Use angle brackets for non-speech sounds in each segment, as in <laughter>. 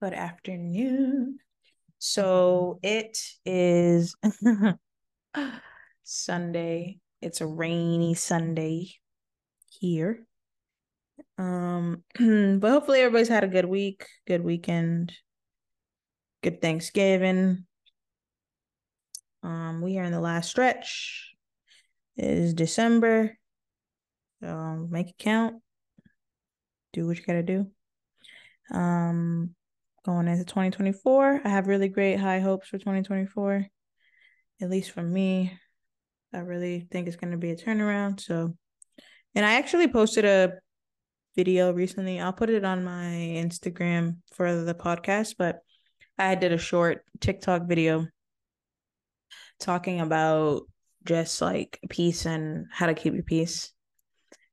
Good afternoon. So it is <laughs> Sunday. It's a rainy Sunday here. Um, <clears throat> but hopefully everybody's had a good week, good weekend, good Thanksgiving. Um, we are in the last stretch. It is December. So make it count. Do what you gotta do. Um, going into 2024. I have really great high hopes for 2024, at least for me. I really think it's going to be a turnaround. So, and I actually posted a video recently. I'll put it on my Instagram for the podcast, but I did a short TikTok video talking about just like peace and how to keep your peace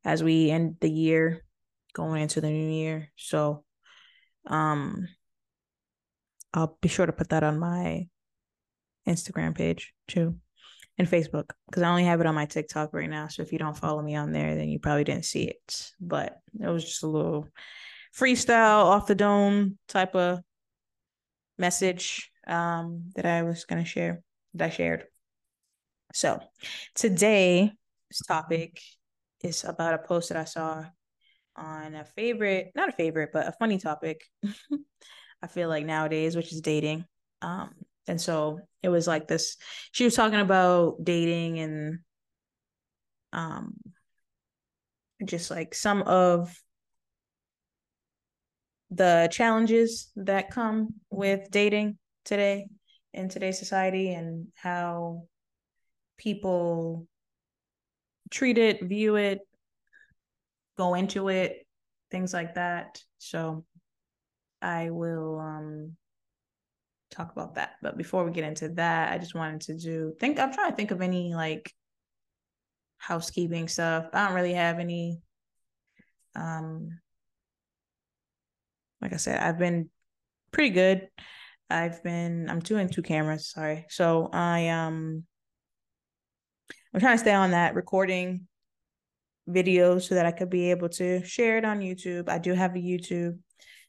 as we end the year going into the new year. So, um, I'll be sure to put that on my Instagram page too and Facebook because I only have it on my TikTok right now. So if you don't follow me on there, then you probably didn't see it. But it was just a little freestyle off the dome type of message um, that I was going to share, that I shared. So today's topic is about a post that I saw on a favorite, not a favorite, but a funny topic <laughs> I feel like nowadays, which is dating. Um, and so it was like this. She was talking about dating and um, just like some of the challenges that come with dating today in today's society and how people treat it, view it, go into it, things like that. So I will um talk about that. But before we get into that, I just wanted to do think I'm trying to think of any like housekeeping stuff. I don't really have any um like I said, I've been pretty good. I've been I'm doing two cameras, sorry. So I um I'm trying to stay on that recording videos so that I could be able to share it on YouTube. I do have a YouTube.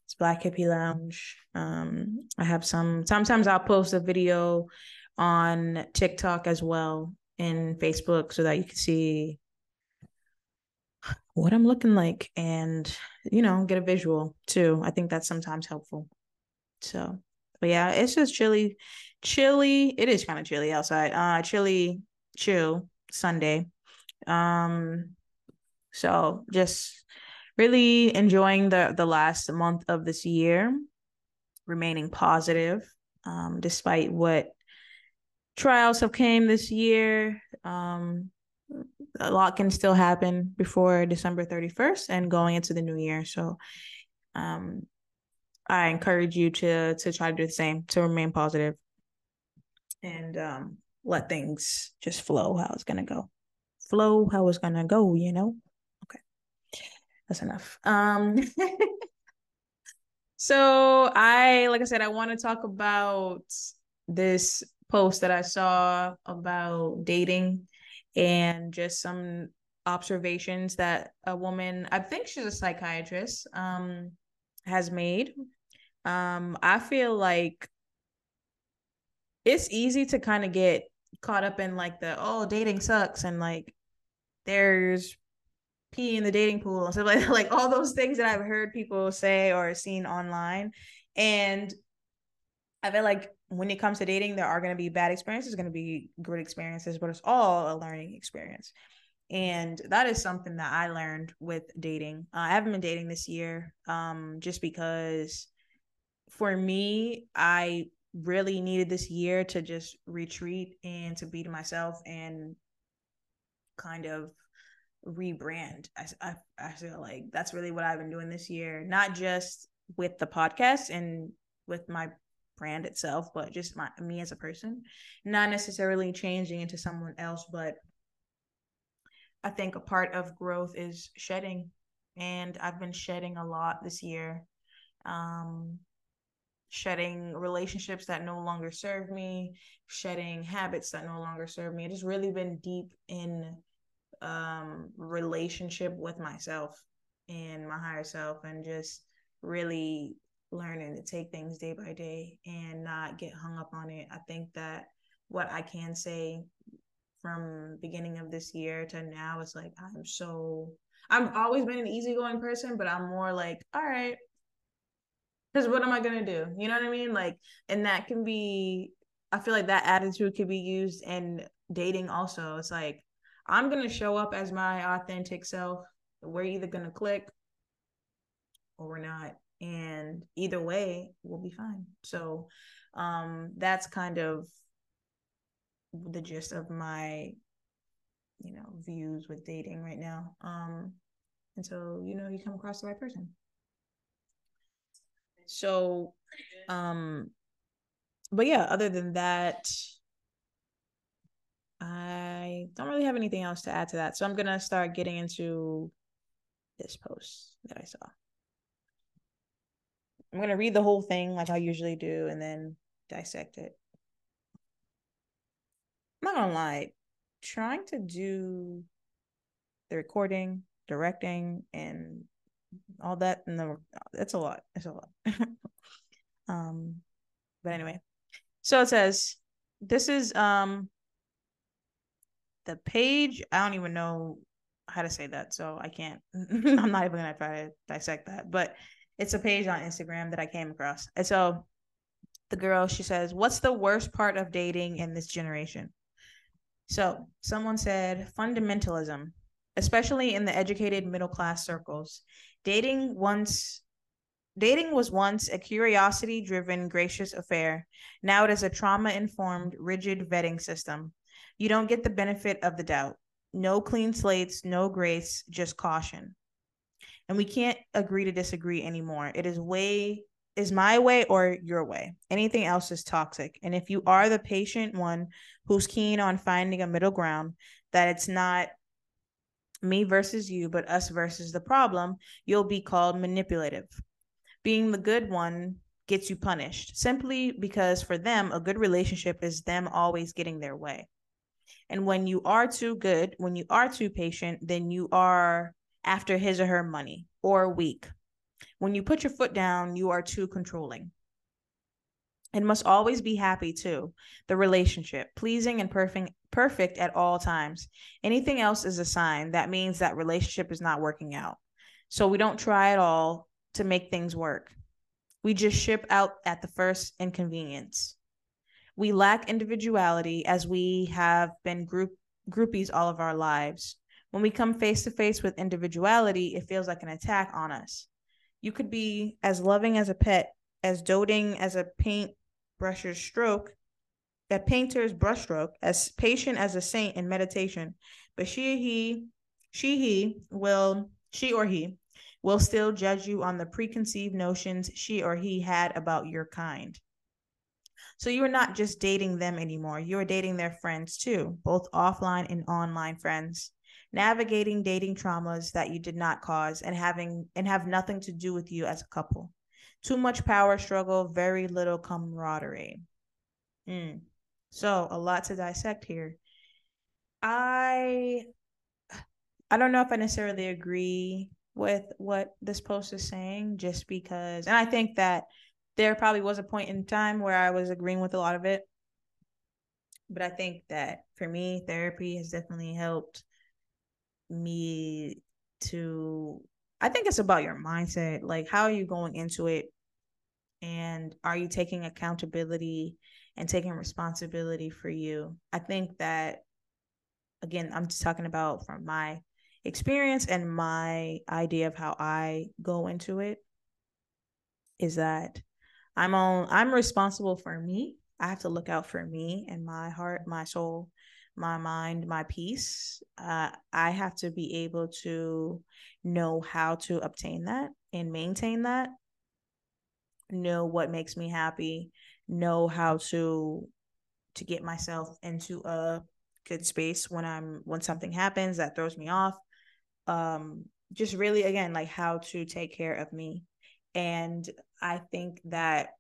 It's Black Hippie Lounge. Um, I have some. Sometimes I'll post a video on TikTok as well in Facebook so that you can see what I'm looking like and you know get a visual too. I think that's sometimes helpful. So, but yeah, it's just chilly, chilly. It is kind of chilly outside. Uh, chilly, chill Sunday. Um, so just really enjoying the the last month of this year, remaining positive um, despite what trials have came this year. Um, a lot can still happen before December 31st and going into the new year. So um, I encourage you to to try to do the same, to remain positive and um, let things just flow how it's gonna go. Flow how it's gonna go, you know? That's enough. Um <laughs> so I like I said, I want to talk about this post that I saw about dating and just some observations that a woman, I think she's a psychiatrist, um, has made. Um, I feel like it's easy to kind of get caught up in like the oh dating sucks and like there's pee in the dating pool and stuff like <laughs> like all those things that I've heard people say or seen online. And I feel like when it comes to dating, there are going to be bad experiences, going to be good experiences, but it's all a learning experience. And that is something that I learned with dating. Uh, I haven't been dating this year um, just because for me, I really needed this year to just retreat and to be to myself and kind of rebrand. I, I, I feel like that's really what I've been doing this year, not just with the podcast and with my brand itself, but just my me as a person, not necessarily changing into someone else, but I think a part of growth is shedding, and I've been shedding a lot this year. Um, shedding relationships that no longer serve me, shedding habits that no longer serve me. It just really been deep in um relationship with myself and my higher self and just really learning to take things day by day and not get hung up on it. I think that what I can say from beginning of this year to now is like I'm so I've always been an easygoing person, but I'm more like, all right, because what am I gonna do? You know what I mean? Like, and that can be. I feel like that attitude could be used in dating also. It's like I'm gonna show up as my authentic self. We're either gonna click or we're not, and either way, we'll be fine. So, um, that's kind of the gist of my you know views with dating right now um and so, you know you come across the right person so um but yeah other than that i don't really have anything else to add to that so i'm gonna start getting into this post that i saw i'm gonna read the whole thing like i usually do and then dissect it I'm not gonna lie, trying to do the recording, directing, and all that, and the it's a lot. It's a lot. <laughs> um, but anyway, so it says this is um the page. I don't even know how to say that, so I can't. <laughs> I'm not even gonna try to dissect that, but it's a page on Instagram that I came across, and so the girl she says, "What's the worst part of dating in this generation?" So, someone said fundamentalism, especially in the educated middle class circles. Dating once dating was once a curiosity driven gracious affair. Now it is a trauma informed rigid vetting system. You don't get the benefit of the doubt. No clean slates, no grace, just caution. And we can't agree to disagree anymore. It is way is my way or your way. Anything else is toxic. And if you are the patient one who's keen on finding a middle ground, that it's not me versus you, but us versus the problem, you'll be called manipulative. Being the good one gets you punished simply because for them, a good relationship is them always getting their way. And when you are too good, when you are too patient, then you are after his or her money or weak when you put your foot down, you are too controlling. It must always be happy too, the relationship, pleasing and perfect perfect at all times. Anything else is a sign that means that relationship is not working out. So we don't try at all to make things work. We just ship out at the first inconvenience. We lack individuality as we have been group groupies all of our lives. When we come face to face with individuality, it feels like an attack on us. You could be as loving as a pet, as doting as a paint brusher's stroke, a painter's brushstroke, as patient as a saint in meditation. But she, he, she, he will, she or he will still judge you on the preconceived notions she or he had about your kind. So you are not just dating them anymore. You are dating their friends too, both offline and online friends navigating dating traumas that you did not cause and having and have nothing to do with you as a couple. Too much power struggle, very little camaraderie. Mm. So a lot to dissect here. I I don't know if I necessarily agree with what this post is saying, just because, and I think that there probably was a point in time where I was agreeing with a lot of it. But I think that for me, therapy has definitely helped me to I think it's about your mindset. Like how are you going into it? And are you taking accountability and taking responsibility for you? I think that again, I'm just talking about from my experience and my idea of how I go into it is that I'm on I'm responsible for me. I have to look out for me and my heart, my soul, my mind, my peace. Uh, I have to be able to know how to obtain that and maintain that, know what makes me happy, know how to to get myself into a good space when I'm when something happens that throws me off. Um, just really again like how to take care of me. And I think that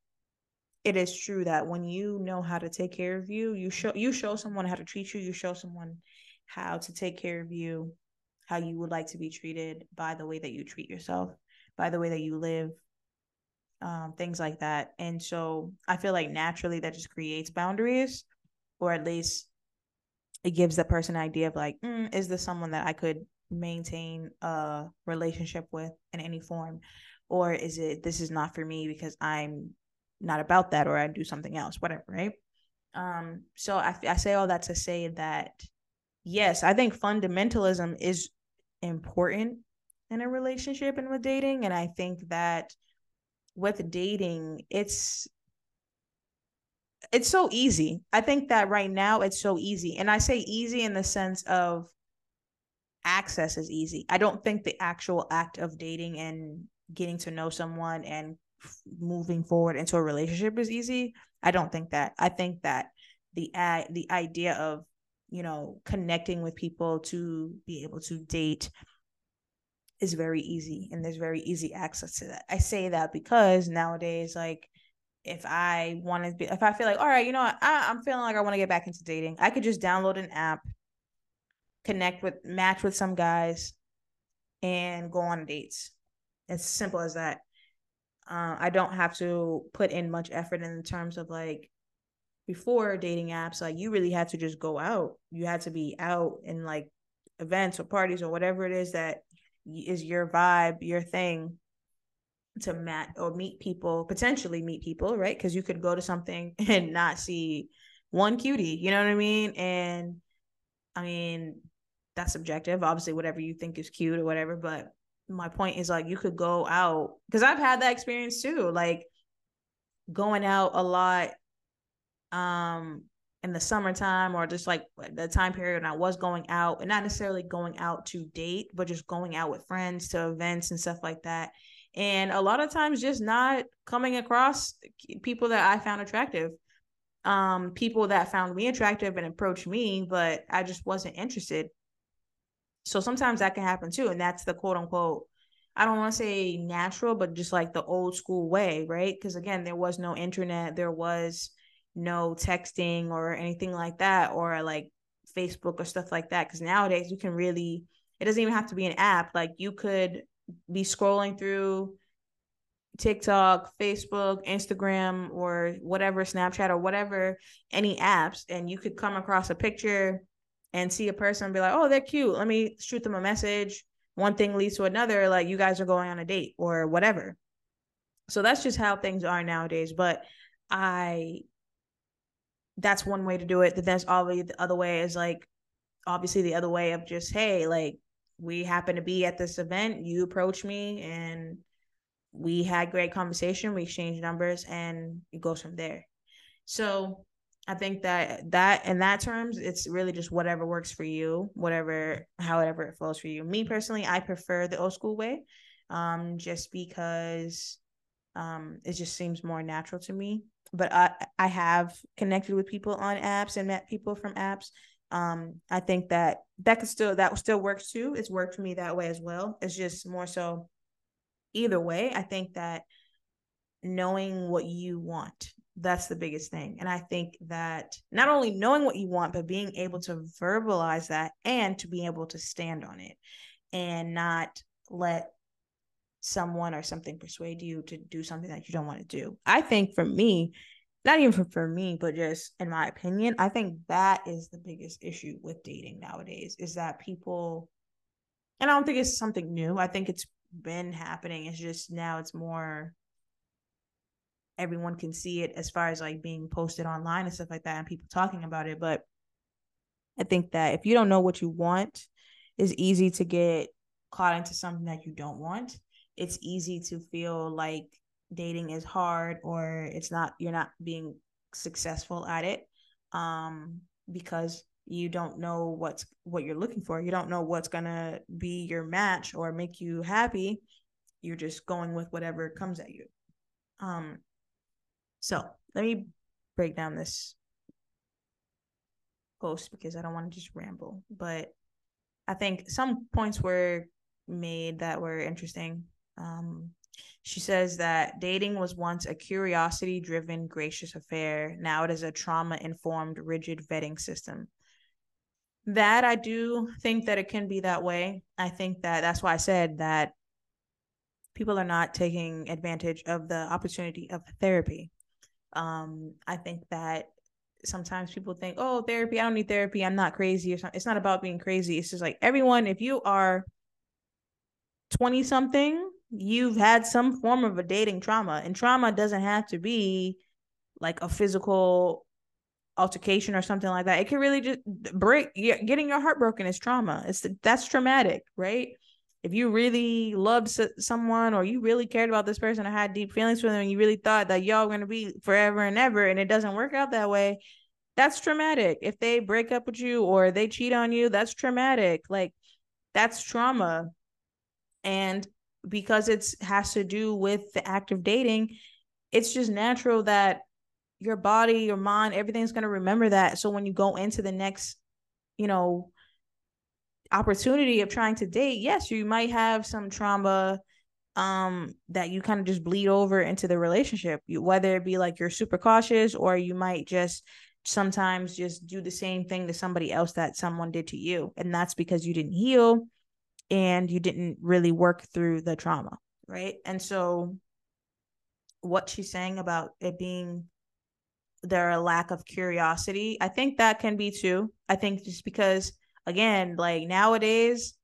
it is true that when you know how to take care of you, you show you show someone how to treat you, you show someone how to take care of you, how you would like to be treated by the way that you treat yourself, by the way that you live. um, things like that. And so I feel like naturally that just creates boundaries, or at least it gives the person an idea of like, mm, is this someone that I could maintain a relationship with in any form? Or is it this is not for me because I'm not about that or I do something else, whatever, right? Um, so I, I say all that to say that yes, I think fundamentalism is important in a relationship and with dating. And I think that with dating, it's it's so easy. I think that right now it's so easy. And I say easy in the sense of access is easy. I don't think the actual act of dating and getting to know someone and moving forward into a relationship is easy. I don't think that. I think that the the idea of you know connecting with people to be able to date is very easy and there's very easy access to that. I say that because nowadays like if I want to be if I feel like all right, you know I, I'm feeling like I want to get back into dating, I could just download an app, connect with match with some guys and go on dates. It's simple as that. Uh, I don't have to put in much effort in terms of like before dating apps, like you really had to just go out. You had to be out in like events or parties or whatever it is that is your vibe, your thing to mat or meet people, potentially meet people, right? Because you could go to something <laughs> and not see one cutie, you know what I mean? And I mean, that's subjective, obviously, whatever you think is cute or whatever. But my point is like you could go out because I've had that experience too, like going out a lot um in the summertime or just like the time period when I was going out and not necessarily going out to date, but just going out with friends to events and stuff like that. And a lot of times just not coming across people that I found attractive. Um, people that found me attractive and approached me, but I just wasn't interested. So sometimes that can happen too. And that's the quote unquote, I don't want to say natural, but just like the old school way, right? Because again, there was no internet, there was no texting or anything like that or like Facebook or stuff like that because nowadays you can really it doesn't even have to be an app like you could be scrolling through TikTok, Facebook, Instagram or whatever Snapchat or whatever any apps and you could come across a picture and see a person and be like, "Oh, they're cute. Let me shoot them a message." One thing leads to another like you guys are going on a date or whatever. So that's just how things are nowadays, but I that's one way to do it. Then there's always the other way is like obviously the other way of just hey, like we happen to be at this event, you approach me and we had great conversation, we exchanged numbers and it goes from there. So I think that that in that terms, it's really just whatever works for you, whatever however it flows for you. Me personally, I prefer the old school way, um, just because um, it just seems more natural to me but I I have connected with people on apps and met people from apps. Um, I think that that could still that still works too. It's worked for me that way as well. It's just more so either way. I think that knowing what you want that's the biggest thing and i think that not only knowing what you want but being able to verbalize that and to be able to stand on it and not let someone or something persuade you to do something that you don't want to do. I think for me, not even for, for me, but just in my opinion, I think that is the biggest issue with dating nowadays is that people, and I don't think it's something new. I think it's been happening. It's just now it's more everyone can see it as far as like being posted online and stuff like that and people talking about it. But I think that if you don't know what you want, it's easy to get caught into something that you don't want. It's easy to feel like dating is hard or it's not you're not being successful at it um because you don't know what's what you're looking for. You don't know what's going to be your match or make you happy. You're just going with whatever comes at you. Um so let me break down this post because i don't want to just ramble but i think some points were made that were interesting um, she says that dating was once a curiosity driven, gracious affair. Now it is a trauma informed, rigid vetting system. That I do think that it can be that way. I think that that's why I said that people are not taking advantage of the opportunity of therapy. Um, I think that sometimes people think, oh, therapy, I don't need therapy, I'm not crazy or something. It's not about being crazy. It's just like everyone, if you are 20 something, you've had some form of a dating trauma. And trauma doesn't have to be like a physical altercation or something like that. It can really just break getting your heart broken is trauma. It's that's traumatic, right? If you really loved someone or you really cared about this person or had deep feelings for them and you really thought that y'all were going to be forever and ever and it doesn't work out that way, that's traumatic. If they break up with you or they cheat on you, that's traumatic. Like that's trauma. And because it has to do with the act of dating, it's just natural that your body, your mind, everything's going to remember that. So when you go into the next, you know, opportunity of trying to date, yes, you might have some trauma um that you kind of just bleed over into the relationship. You, whether it be like you're super cautious or you might just sometimes just do the same thing to somebody else that someone did to you. And that's because you didn't heal and you didn't really work through the trauma, right? And so what she's saying about it being there a lack of curiosity. I think that can be too. I think just because again, like nowadays,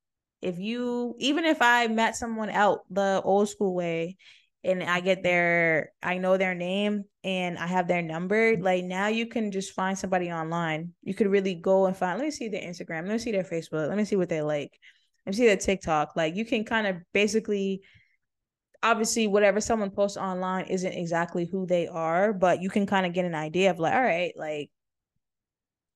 if you even if I met someone out the old school way and I get their I know their name and I have their number, mm-hmm. like now you can just find somebody online. You could really go and find let me see their Instagram, let me see their Facebook, let me see what they like. Let me see their TikTok. Like you can kind of basically obviously whatever someone posts online isn't exactly who they are, but you can kind of get an idea of like, all right, like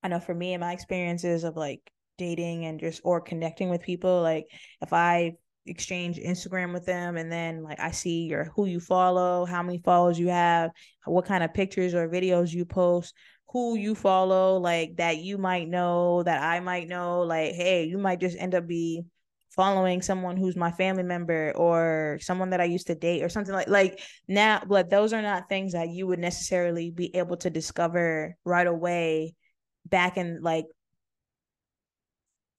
I know for me and my experiences of like dating and just or connecting with people, like if I exchange Instagram with them and then like I see your who you follow, how many follows you have, what kind of pictures or videos you post, who you follow, like that you might know, that I might know, like, hey, you might just end up be following someone who's my family member or someone that I used to date or something like like now but those are not things that you would necessarily be able to discover right away back in like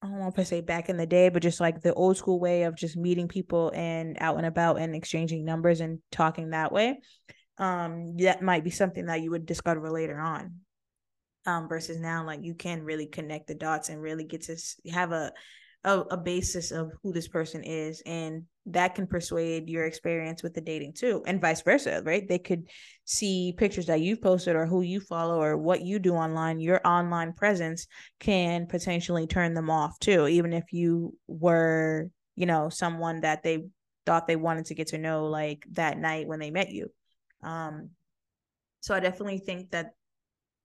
I don't want to say back in the day, but just like the old school way of just meeting people and out and about and exchanging numbers and talking that way. Um, that might be something that you would discover later on. Um, versus now, like you can really connect the dots and really get to have a a, a basis of who this person is and that can persuade your experience with the dating too and vice versa right? They could see pictures that you've posted or who you follow or what you do online. Your online presence can potentially turn them off too even if you were you know someone that they thought they wanted to get to know like that night when they met you. Um so i definitely think that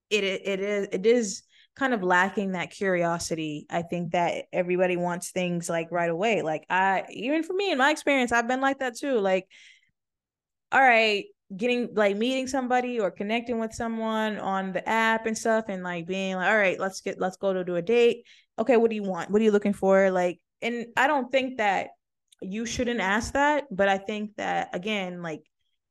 it it is it is kind of lacking that curiosity. I think that everybody wants things like right away. Like I even for me in my experience, I've been like that too. Like, all right, getting like meeting somebody or connecting with someone on the app and stuff and like being like, all right, let's get let's go to do a date. Okay, what do you want? What are you looking for? Like, and I don't think that you shouldn't ask that, but I think that again, like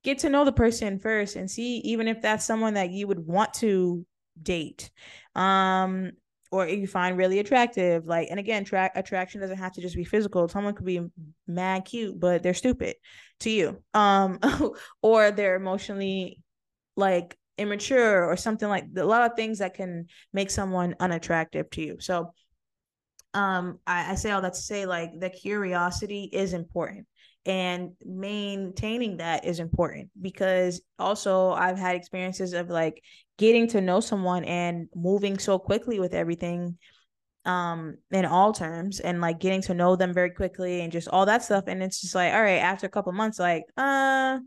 get to know the person first and see even if that's someone that you would want to date um or you find really attractive like and again track attraction doesn't have to just be physical. Someone could be mad cute but they're stupid to you um <laughs> or they're emotionally like immature or something like a lot of things that can make someone unattractive to you. So um I, I say all that to say like the curiosity is important and maintaining that is important because also I've had experiences of like getting to know someone and moving so quickly with everything um in all terms and like getting to know them very quickly and just all that stuff. And it's just like all right after a couple months like uh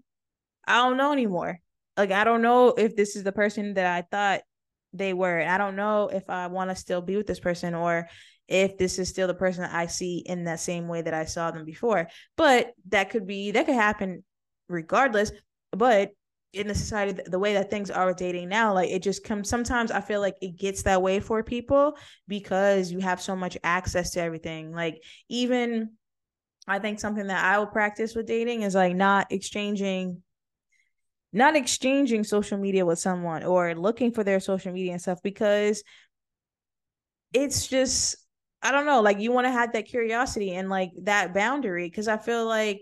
I don't know anymore. Like I don't know if this is the person that I thought they were. I don't know if I want to still be with this person or if this is still the person that I see in that same way that I saw them before. But that could be that could happen regardless. But in the society, the way that things are with dating now, like it just comes. Sometimes I feel like it gets that way for people because you have so much access to everything. Like even, I think something that I will practice with dating is like not exchanging not exchanging social media with someone or looking for their social media and stuff because it's just I don't know, like you want to have that curiosity and like that boundary because I feel like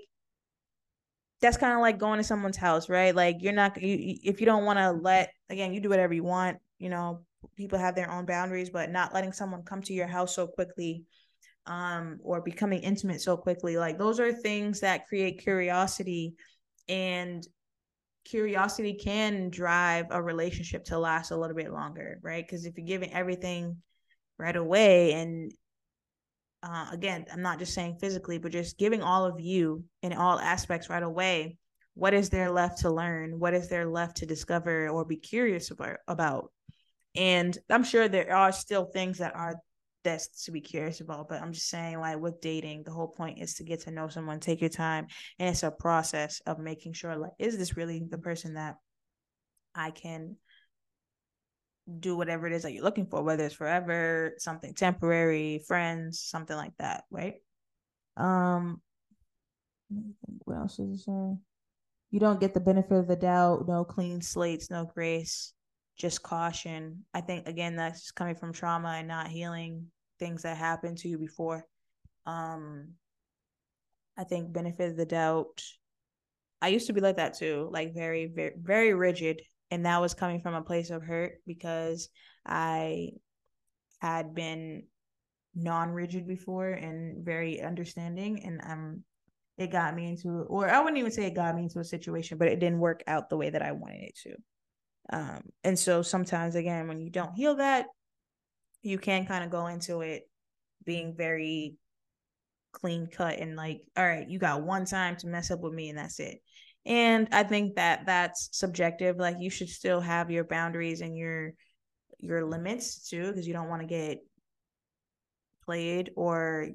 that's kind of like going to someone's house, right? Like you're not you, if you don't want to let again, you do whatever you want, you know, people have their own boundaries, but not letting someone come to your house so quickly um or becoming intimate so quickly, like those are things that create curiosity and curiosity can drive a relationship to last a little bit longer, right? Because if you're giving everything right away and uh, again, I'm not just saying physically, but just giving all of you in all aspects right away. What is there left to learn? What is there left to discover or be curious about? And I'm sure there are still things that are that's to be curious about, but I'm just saying, like with dating, the whole point is to get to know someone, take your time, and it's a process of making sure, like, is this really the person that I can do whatever it is that you're looking for, whether it's forever, something temporary, friends, something like that, right? Um, what else is say? You don't get the benefit of the doubt, no clean slates, no grace, just caution. I think again that's just coming from trauma and not healing things that happened to you before. Um, I think benefit of the doubt. I used to be like that too, like very, very, very rigid and that was coming from a place of hurt because I had been non-rigid before and very understanding and um it got me into or I wouldn't even say it got me into a situation but it didn't work out the way that I wanted it to. Um and so sometimes again when you don't heal that you can kind of go into it being very clean cut and like all right you got one time to mess up with me and that's it and i think that that's subjective like you should still have your boundaries and your your limits too because you don't want to get played or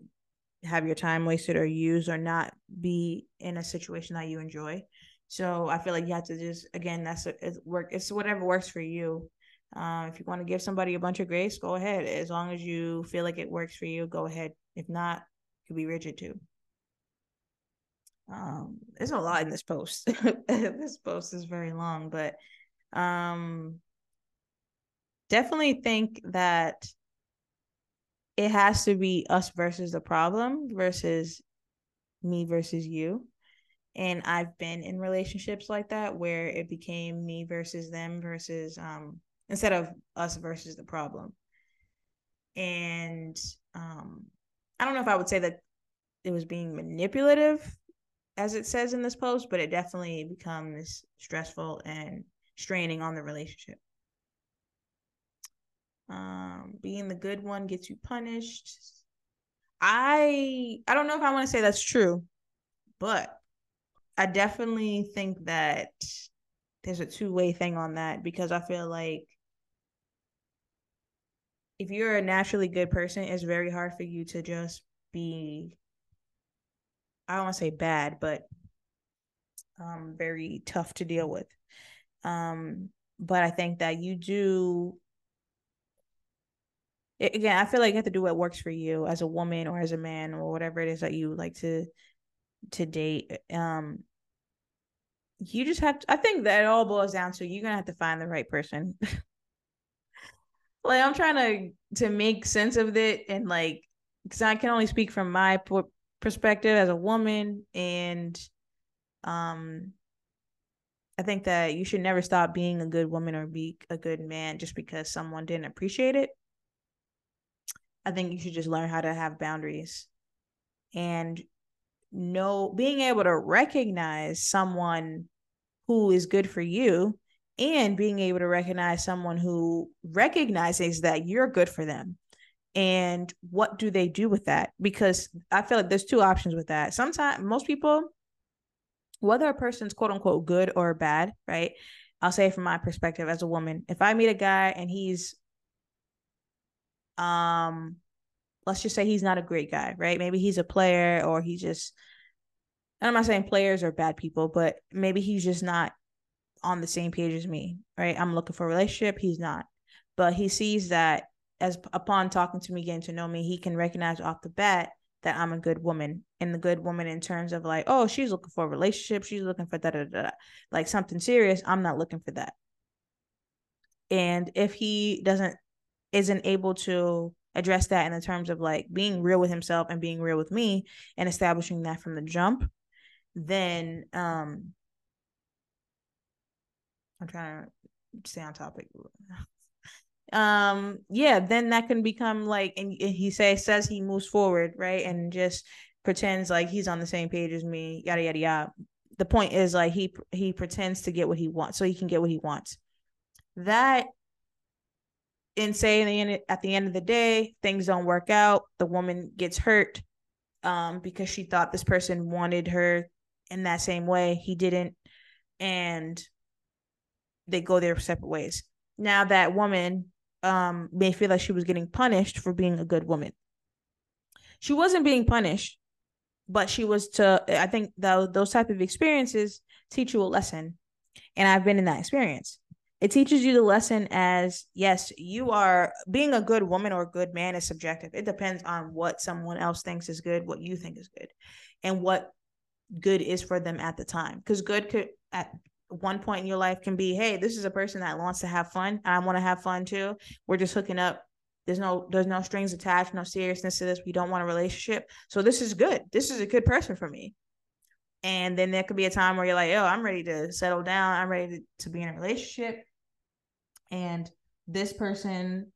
have your time wasted or used or not be in a situation that you enjoy. So i feel like you have to just again that's a, it's work it's whatever works for you. Um, if you want to give somebody a bunch of grace go ahead. As long as you feel like it works for you go ahead. If not you could be rigid too um there's a lot in this post. <laughs> This post is very long but um definitely think that it has to be us versus the problem versus me versus you. And i've been in relationships like that where it became me versus them versus um instead of us versus the problem. And um i don't know if i would say that it was being manipulative as it says in this post, but it definitely becomes stressful and straining on the relationship. Um, being the good one gets you punished. I I don't know if I want to say that's true, but I definitely think that there's a two-way thing on that because I feel like if you're a naturally good person, it's very hard for you to just be I don't want to say bad, but um, very tough to deal with. Um, but I think that you do. Again, I feel like you have to do what works for you as a woman or as a man or whatever it is that you like to to date. Um, you just have to. I think that it all boils down to you're gonna have to find the right person. <laughs> like I'm trying to to make sense of it and like because I can only speak from my perspective as a woman and um I think that you should never stop being a good woman or be a good man just because someone didn't appreciate it. I think you should just learn how to have boundaries and know being able to recognize someone who is good for you and being able to recognize someone who recognizes that you're good for them and what do they do with that? Because i feel like there's two options with that. Sometimes most people whether a person's quote unquote good or bad right? I'll say from my perspective as a woman. If i meet a guy and he's um let's just say he's not a great guy right? Maybe he's a player or he's just i'm not saying players are bad people but maybe he's just not on the same page as me right? I'm looking for a relationship he's not. But he sees that as upon talking to me, getting to know me, he can recognize off the bat that I'm a good woman and the good woman in terms of like, oh, she's looking for a relationship, she's looking for da da da, like something serious. I'm not looking for that. And if he doesn't, isn't able to address that in the terms of like being real with himself and being real with me and establishing that from the jump, then um I'm trying to stay on topic. Um yeah then that can become like and, he say says he moves forward right? And just pretends like he's on the same page as me yada yada yada. The point is like he he pretends to get what he wants so he can get what he wants. That and say at the end of the day things don't work out. The woman gets hurt um because she thought this person wanted her in that same way. He didn't. And they go their separate ways. Now that woman um may feel like she was getting punished for being a good woman. She wasn't being punished but she was to i think that those type of experiences teach you a lesson. And i've been in that experience. It teaches you the lesson as yes you are being a good woman or a good man is subjective. It depends on what someone else thinks is good what you think is good and what good is for them at the time. Because good could at one point in your life can be hey this is a person that wants to have fun and i want to have fun too. We're just hooking up. There's no there's no strings attached no seriousness to this. We don't want a relationship. So this is good. This is a good person for me. And then there could be a time where you're like oh i'm ready to settle down. I'm ready to, to be in a relationship. And this person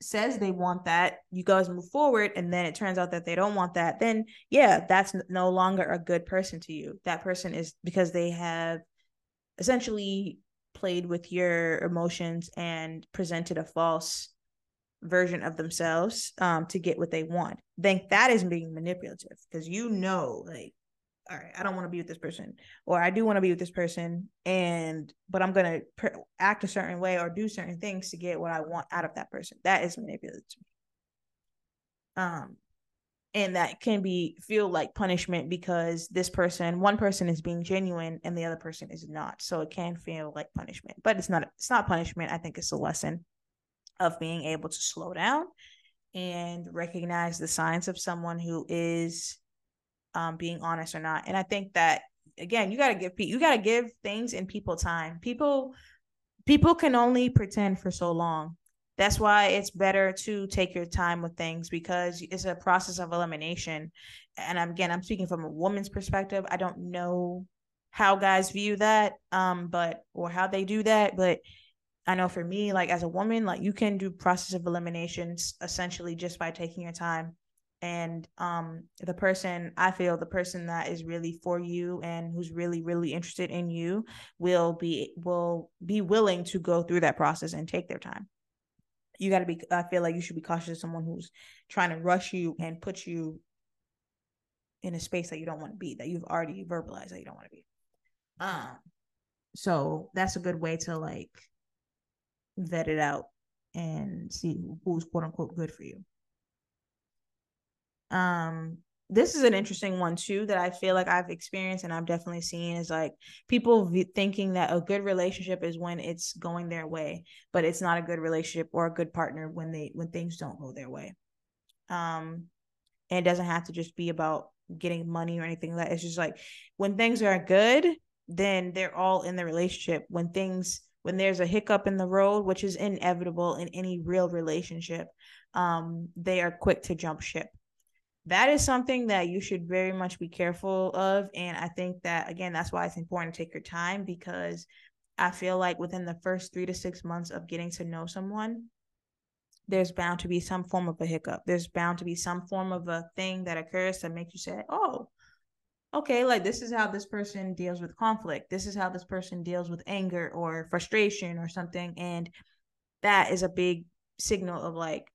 says they want that. You guys move forward and then it turns out that they don't want that. Then yeah that's no longer a good person to you. That person is because they have essentially played with your emotions and presented a false version of themselves um, to get what they want. Think that is being manipulative because you know, like, all right, I don't want to be with this person, or I do want to be with this person, and but I'm gonna act a certain way or do certain things to get what I want out of that person. That is manipulative. Um, and that can be feel like punishment because this person one person is being genuine and the other person is not. So it can feel like punishment but it's not it's not punishment. I think it's a lesson of being able to slow down and recognize the signs of someone who is um, being honest or not. And i think that again you got to give you got to give things and people time. People people can only pretend for so long that's why it's better to take your time with things because it's a process of elimination. And again i'm speaking from a woman's perspective. I don't know how guys view that um but or how they do that but i know for me like as a woman like you can do process of eliminations essentially just by taking your time. And um the person i feel the person that is really for you and who's really really interested in you will be will be willing to go through that process and take their time you got to be i feel like you should be cautious of someone who's trying to rush you and put you in a space that you don't want to be that you've already verbalized that you don't want to be. Um so that's a good way to like vet it out and see who's quote unquote good for you. Um this is an interesting one too that I feel like I've experienced and I've definitely seen is like people v- thinking that a good relationship is when it's going their way, but it's not a good relationship or a good partner when they when things don't go their way. Um, and it doesn't have to just be about getting money or anything like that. It's just like when things are good, then they're all in the relationship. When things when there's a hiccup in the road, which is inevitable in any real relationship, um, they are quick to jump ship that is something that you should very much be careful of. And I think that, again, that's why it's important to take your time because I feel like within the first three to six months of getting to know someone, there's bound to be some form of a hiccup. There's bound to be some form of a thing that occurs that makes you say, oh, okay, like this is how this person deals with conflict. This is how this person deals with anger or frustration or something. And that is a big signal of like,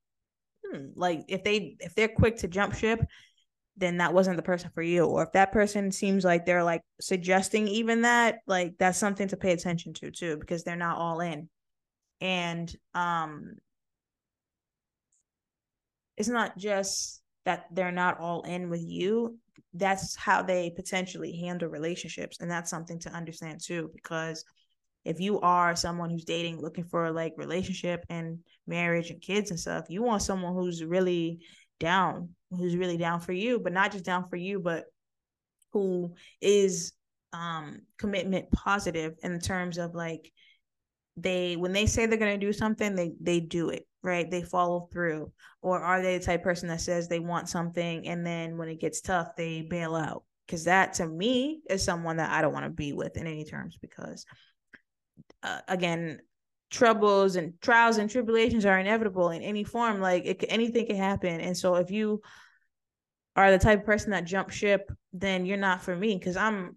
hmm, like if they if they're quick to jump ship, then that wasn't the person for you. Or if that person seems like they're like suggesting even that, like that's something to pay attention to too, because they're not all in. And um it's not just that they're not all in with you. That's how they potentially handle relationships. And that's something to understand too, because if you are someone who's dating looking for like relationship and marriage and kids and stuff you want someone who's really down who's really down for you but not just down for you but who is um commitment positive in terms of like they when they say they're going to do something they they do it right? They follow through. Or are they the type person that says they want something and then when it gets tough they bail out? Because that to me is someone that I don't want to be with in any terms because uh, again troubles and trials and tribulations are inevitable in any form like it, anything can happen. And so if you are the type of person that jump ship then you're not for me because i'm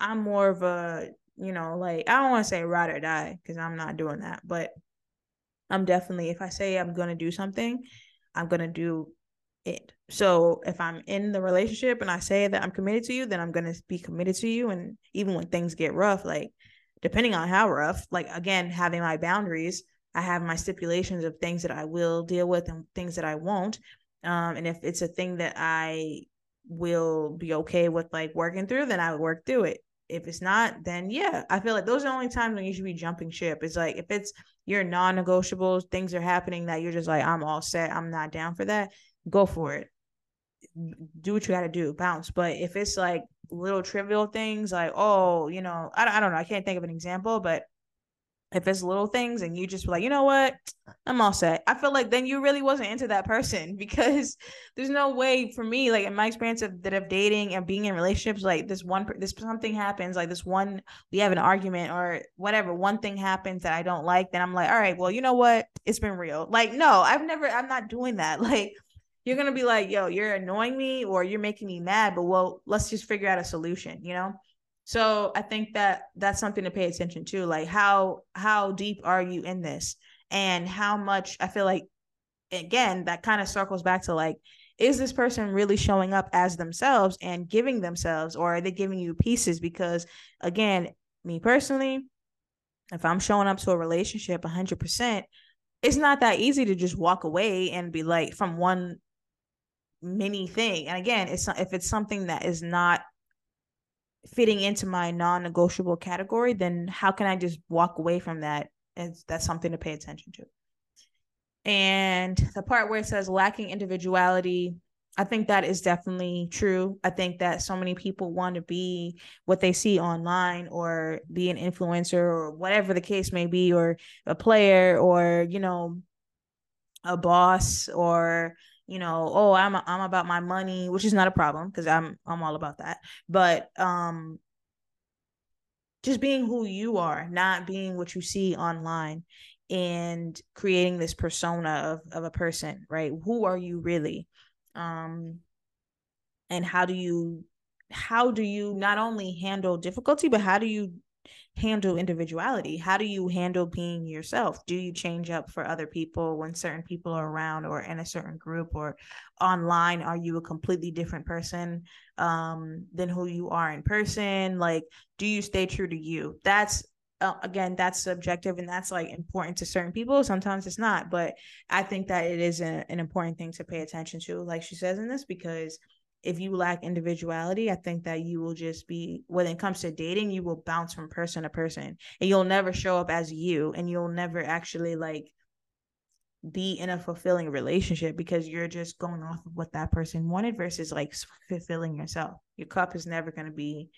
i'm more of a you know like i don't want to say ride or die because i'm not doing that but i'm definitely if i say i'm gonna do something i'm gonna do it. So if i'm in the relationship and i say that i'm committed to you then i'm gonna be committed to you. And even when things get rough like depending on how rough, like again, having my boundaries, I have my stipulations of things that I will deal with and things that I won't. Um, and if it's a thing that I will be okay with like working through, then I would work through it. If it's not, then yeah, I feel like those are the only times when you should be jumping ship. It's like if it's your non-negotiables, things are happening that you're just like, I'm all set, I'm not down for that, go for it. Do what you gotta do, bounce. But if it's like little trivial things like oh you know I, I don't know i can't think of an example but if it's little things and you just like you know what? I'm all set. I feel like then you really wasn't into that person <laughs> because there's no way for me like in my experience of that of dating and being in relationships like this one this something happens like this one we have an argument or whatever one thing happens that i don't like then i'm like all right well you know what? It's been real. Like no i've never i'm not doing that. <laughs> Like you're gonna be like, yo, you're annoying me or you're making me mad, but well, let's just figure out a solution, you know? So I think that that's something to pay attention to. Like how how deep are you in this? And how much I feel like again, that kind of circles back to like, is this person really showing up as themselves and giving themselves, or are they giving you pieces? Because again, me personally, if I'm showing up to a relationship 100%, it's not that easy to just walk away and be like from one many thing. And again, it's not, if it's something that is not fitting into my non-negotiable category, then how can I just walk away from that? And that's something to pay attention to. And the part where it says lacking individuality, I think that is definitely true. I think that so many people want to be what they see online or be an influencer or whatever the case may be, or a player or, you know, a boss or you know, oh, I'm I'm about my money, which is not a problem because I'm I'm all about that. But um just being who you are, not being what you see online and creating this persona of of a person, right? Who are you really? Um and how do you how do you not only handle difficulty, but how do you handle individuality? How do you handle being yourself? Do you change up for other people when certain people are around or in a certain group or online? Are you a completely different person um, than who you are in person? Like, do you stay true to you? That's uh, again that's subjective and that's like important to certain people sometimes it's not but i think that it is a, an important thing to pay attention to like she says in this because if you lack individuality, I think that you will just be when it comes to dating, you will bounce from person to person and you'll never show up as you and you'll never actually like be in a fulfilling relationship because you're just going off of what that person wanted versus like fulfilling yourself. Your cup is never going to be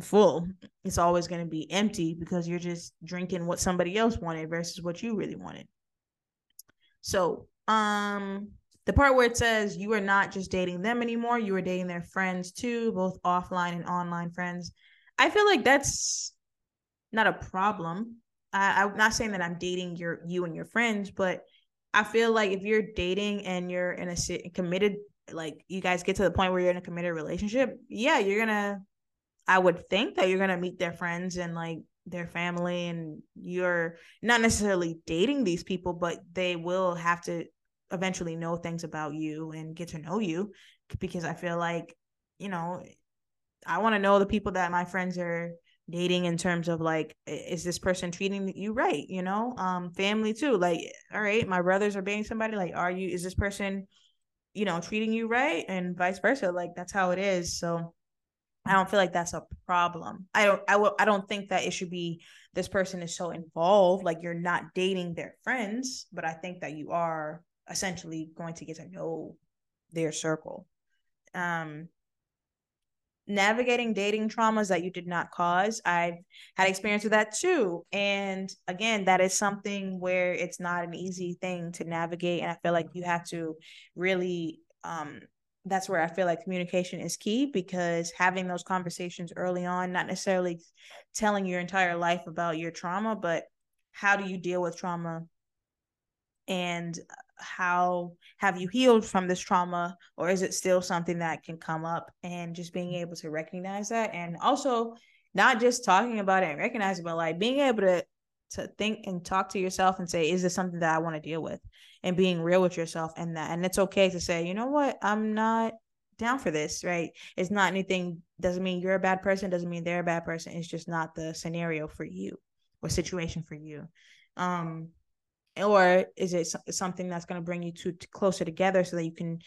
full. It's always going to be empty because you're just drinking what somebody else wanted versus what you really wanted. So, um the part where it says you are not just dating them anymore, you are dating their friends too, both offline and online friends. I feel like that's not a problem. I, I'm not saying that I'm dating your you and your friends, but I feel like if you're dating and you're in a committed, like you guys get to the point where you're in a committed relationship, yeah, you're gonna. I would think that you're gonna meet their friends and like their family, and you're not necessarily dating these people, but they will have to eventually know things about you and get to know you because I feel like, you know, I want to know the people that my friends are dating in terms of like is this person treating you right you know? Um family too like all right my brothers are dating somebody like are you is this person you know treating you right? And vice versa like that's how it is so i don't feel like that's a problem. I don't i will i don't think that it should be this person is so involved like you're not dating their friends but i think that you are essentially going to get to know their circle. Um, navigating dating traumas that you did not cause. I've had experience with that too. And again, that is something where it's not an easy thing to navigate. And I feel like you have to really um, that's where I feel like communication is key because having those conversations early on, not necessarily telling your entire life about your trauma, but how do you deal with trauma and how have you healed from this trauma? Or is it still something that can come up and just being able to recognize that? And also not just talking about it and recognizing but like being able to to think and talk to yourself and say is this something that i want to deal with? And being real with yourself and that. And it's okay to say you know what? I'm not down for this right? It's not anything doesn't mean you're a bad person doesn't mean they're a bad person. It's just not the scenario for you or situation for you. Um or is it something that's going to bring you two closer together so that you can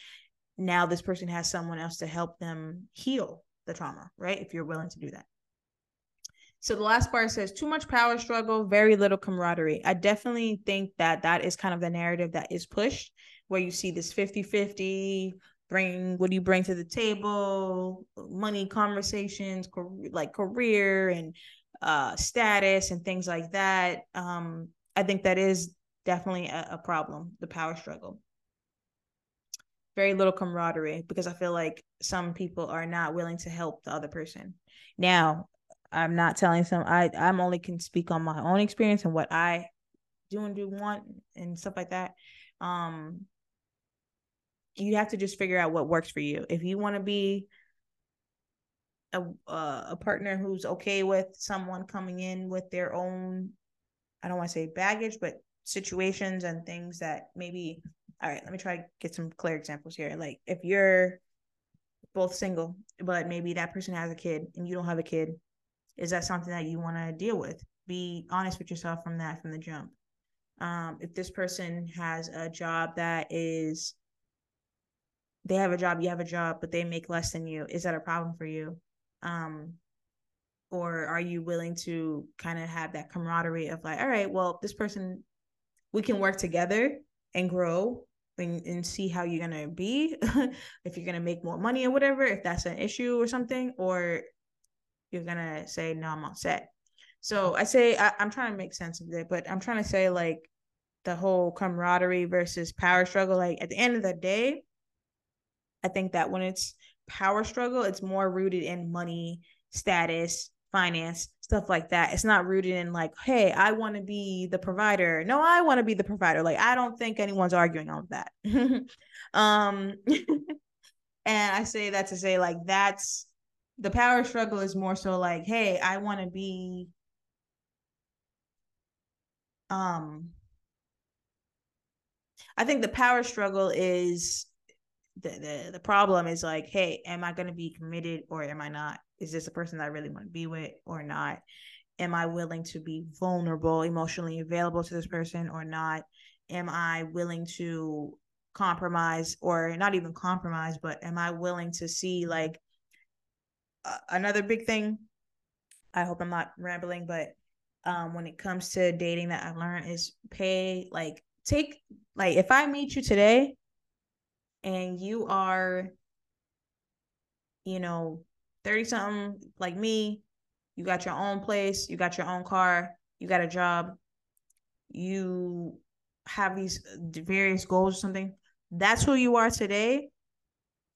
now this person has someone else to help them heal the trauma right? If you're willing to do that. So the last part says too much power struggle very little camaraderie. I definitely think that that is kind of the narrative that is pushed where you see this 50-50 bring what do you bring to the table? Money conversations like career and uh status and things like that. Um i think that is definitely a, a problem, the power struggle. Very little camaraderie because I feel like some people are not willing to help the other person. Now, I'm not telling some I I'm only can speak on my own experience and what I do and do want and stuff like that. Um you have to just figure out what works for you. If you want to be a uh, a partner who's okay with someone coming in with their own I don't want to say baggage, but situations and things that maybe all right let me try to get some clear examples here. Like if you're both single but maybe that person has a kid and you don't have a kid is that something that you want to deal with? Be honest with yourself from that from the jump. Um, if this person has a job that is they have a job you have a job but they make less than you is that a problem for you? Um, or are you willing to kind of have that camaraderie of like all right well this person we can work together and grow and, and see how you're gonna be <laughs> if you're gonna make more money or whatever if that's an issue or something or you're gonna say no i'm all set. So mm-hmm. i say I, i'm trying to make sense of it but i'm trying to say like the whole camaraderie versus power struggle like at the end of the day i think that when it's power struggle it's more rooted in money status finance, stuff like that. It's not rooted in like, hey, I want to be the provider. No, I want to be the provider. Like I don't think anyone's arguing on that. <laughs> um <laughs> and I say that to say like that's the power struggle is more so like, hey, I want to be um I think the power struggle is the, the the problem is like, hey, am I going to be committed or am I not? Is this a person that I really want to be with or not? Am I willing to be vulnerable, emotionally available to this person or not? Am I willing to compromise or not even compromise, but am I willing to see like uh, another big thing? I hope I'm not rambling, but um, when it comes to dating that I've learned is pay like take like if I meet you today and you are, you know, 30 something like me, you got your own place, you got your own car, you got a job, you have these uh, various goals or something. That's who you are today.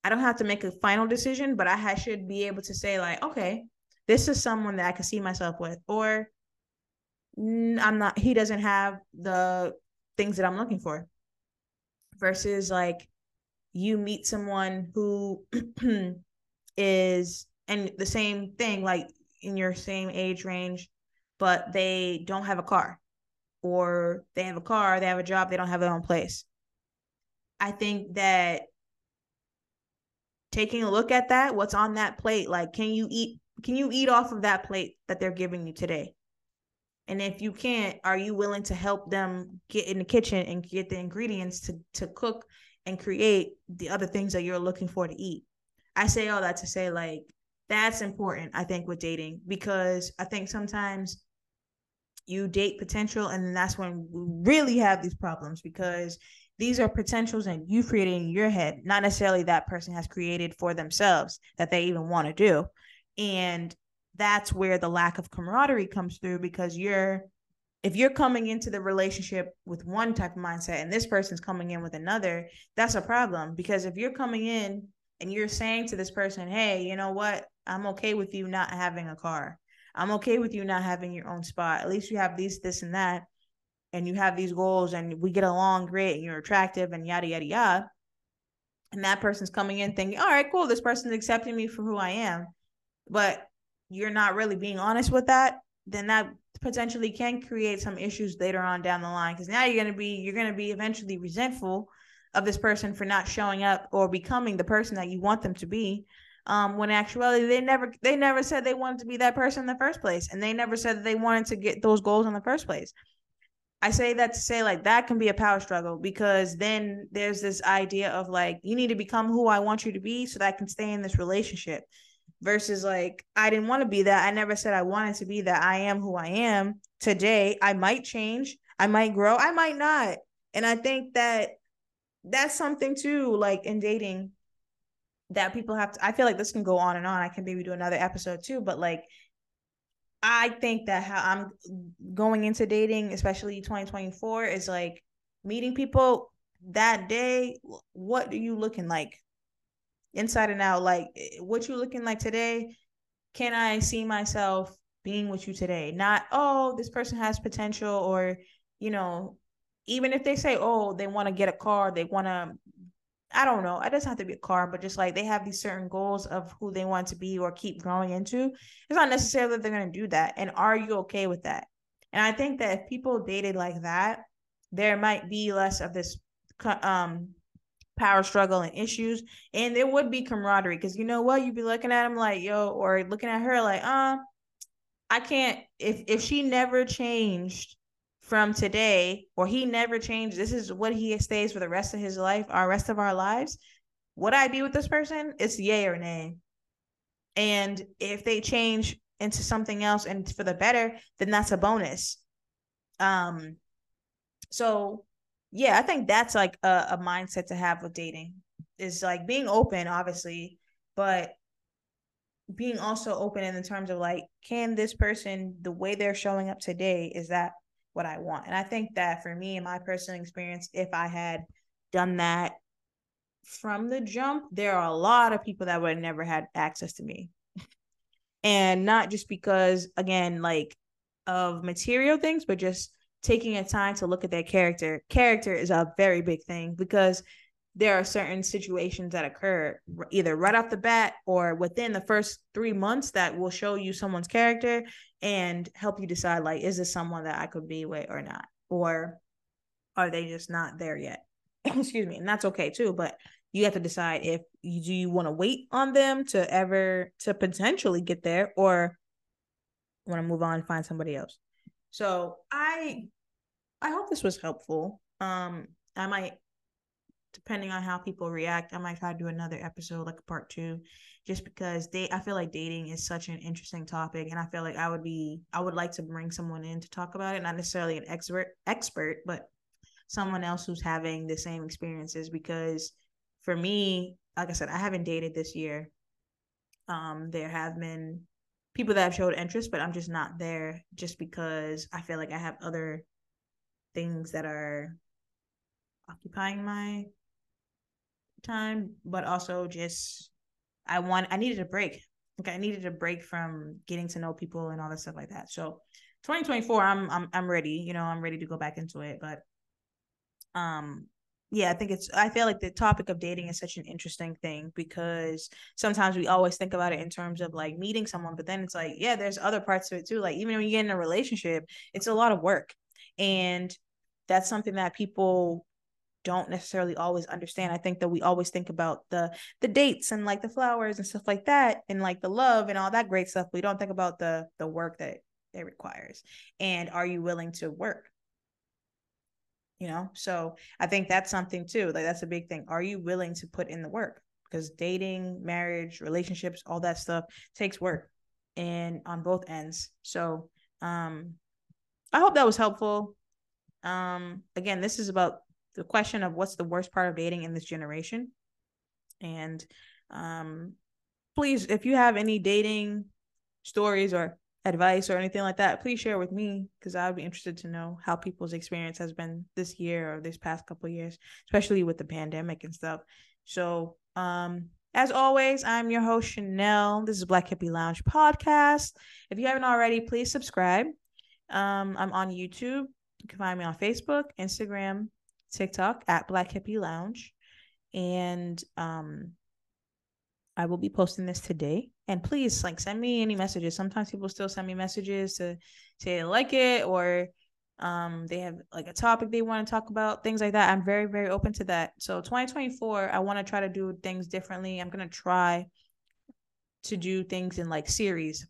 I don't have to make a final decision, but I should be able to say, like, okay, this is someone that I can see myself with, or I'm not, he doesn't have the things that I'm looking for. Versus like you meet someone who <clears throat> is and the same thing like in your same age range but they don't have a car or they have a car they have a job they don't have their own place i think that taking a look at that what's on that plate like can you eat can you eat off of that plate that they're giving you today and if you can't are you willing to help them get in the kitchen and get the ingredients to to cook and create the other things that you're looking for to eat. I say all that to say like that's important I think with dating because I think sometimes you date potential and that's when we really have these problems because these are potentials that you created in your head, not necessarily that person has created for themselves that they even want to do. And that's where the lack of camaraderie comes through because you're if you're coming into the relationship with one type of mindset and this person's coming in with another, that's a problem because if you're coming in and you're saying to this person, hey, you know what? I'm okay with you not having a car. I'm okay with you not having your own spot. At least you have these, this, and that. And you have these goals and we get along great and you're attractive and yada, yada, yada. And that person's coming in thinking, all right, cool. This person's accepting me for who I am. But you're not really being honest with that. Then that potentially can create some issues later on down the line. Cause now you're to be, you're to be eventually resentful of this person for not showing up or becoming the person that you want them to be um, when actually they never they never said they wanted to be that person in the first place and they never said that they wanted to get those goals in the first place. I say that to say like that can be a power struggle because then there's this idea of like you need to become who i want you to be so that i can stay in this relationship versus like i didn't want to be that. I never said i wanted to be that. I am who i am. Today i might change. I might grow. I might not. And i think that that's something too like in dating that people have to I feel like this can go on and on. I can maybe do another episode too, but like I think that how I'm going into dating, especially 2024, is like meeting people that day. What are you looking like inside and out? Like eh, what you looking like today? Can I see myself being with you today? Not, oh, this person has potential, or you know, even if they say, oh, they want to get a car, they want to I don't know. It doesn't have to be a car, but just like they have these certain goals of who they want to be or keep growing into. It's not necessarily that they're going to do that. And are you okay with that? And I think that if people dated like that, there might be less of this um power struggle and issues, and there would be camaraderie because you know what, you'd be looking at him like yo, or looking at her like, uh, I can't. If if she never changed from today or he never changed this is what he stays for the rest of his life our rest of our lives would i be with this person? It's yay or nay. And if they change into something else and for the better then that's a bonus. Um so yeah i think that's like a, a mindset to have with dating is like being open obviously but being also open in the terms of like can this person the way they're showing up today is that what I want. And I think that for me, and my personal experience, if I had done that from the jump, there are a lot of people that would have never had access to me. and not just because, again, like of material things, but just taking a time to look at their character. Character is a very big thing because there are certain situations that occur either right off the bat or within the first three months that will show you someone's character and help you decide like is this someone that i could be with or not? Or are they just not there yet? <laughs> Excuse me and that's okay too but you have to decide if you, do you want to wait on them to ever to potentially get there or want to move on and find somebody else. So i i hope this was helpful. Um i might depending on how people react, I might try to do another episode, like part two, just because they I feel like dating is such an interesting topic, and I feel like I would be I would like to bring someone in to talk about it, not necessarily an expert expert, but someone else who's having the same experiences. Because for me, like I said, I haven't dated this year. Um, there have been people that have showed interest, but I'm just not there just because I feel like I have other things that are occupying my time, but also just I want I needed a break. Like I needed a break from getting to know people and all that stuff like that. So 2024, I'm I'm I'm ready. You know, I'm ready to go back into it. But um yeah, I think it's I feel like the topic of dating is such an interesting thing because sometimes we always think about it in terms of like meeting someone, but then it's like, yeah, there's other parts of it too. Like even when you get in a relationship, it's a lot of work. And that's something that people don't necessarily always understand. I think that we always think about the the dates and like the flowers and stuff like that and like the love and all that great stuff. We don't think about the the work that it requires. And are you willing to work? You know? So I think that's something too. Like that's a big thing. Are you willing to put in the work? Because dating, marriage, relationships, all that stuff takes work and on both ends. So um I hope that was helpful. Um again, this is about the question of what's the worst part of dating in this generation. And um, please, if you have any dating stories or advice or anything like that, please share with me because I would be interested to know how people's experience has been this year or this past couple years, especially with the pandemic and stuff. So, um, as always, I'm your host, Chanel. This is Black Hippie Lounge podcast. If you haven't already, please subscribe. Um, I'm on YouTube. You can find me on Facebook, Instagram, TikTok at Black Hippie Lounge. And um, I will be posting this today. And please, like, send me any messages. Sometimes people still send me messages to say they like it or um they have like a topic they want to talk about things like that i'm very very open to that so 2024 i want to try to do things differently i'm going to try to do things in like series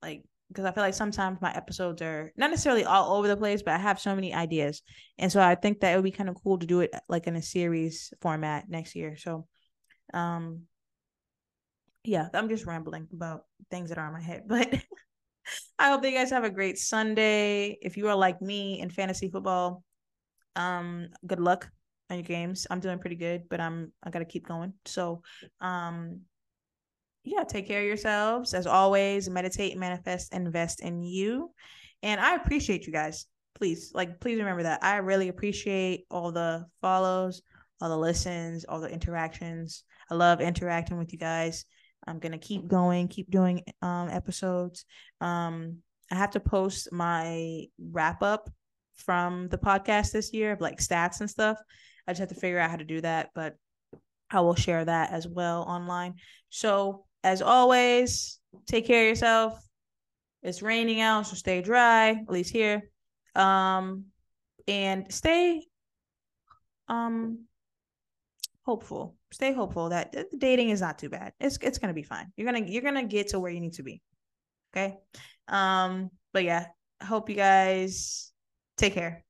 like because i feel like sometimes my episodes are not necessarily all over the place but i have so many ideas and so i think that it would be kind of cool to do it like in a series format next year so um yeah i'm just rambling about things that are in my head <laughs> but I hope that you guys have a great Sunday. If you are like me in fantasy football, um, good luck on your games. I'm doing pretty good, but I'm I gotta keep going. So um yeah, take care of yourselves. As always, meditate, manifest, invest in you. And I appreciate you guys. Please, like, please remember that. I really appreciate all the follows, all the listens, all the interactions. I love interacting with you guys. I'm gonna keep going, keep doing um episodes. Um, I have to post my wrap up from the podcast this year of like stats and stuff. I just have to figure out how to do that, but I will share that as well online. So as always, take care of yourself. It's raining out, so stay dry, at least here. Um, and stay um hopeful. Stay hopeful that dating is not too bad. It's it's gonna be fine. You're gonna you're gonna get to where you need to be. Okay. Um, but yeah, hope you guys take care.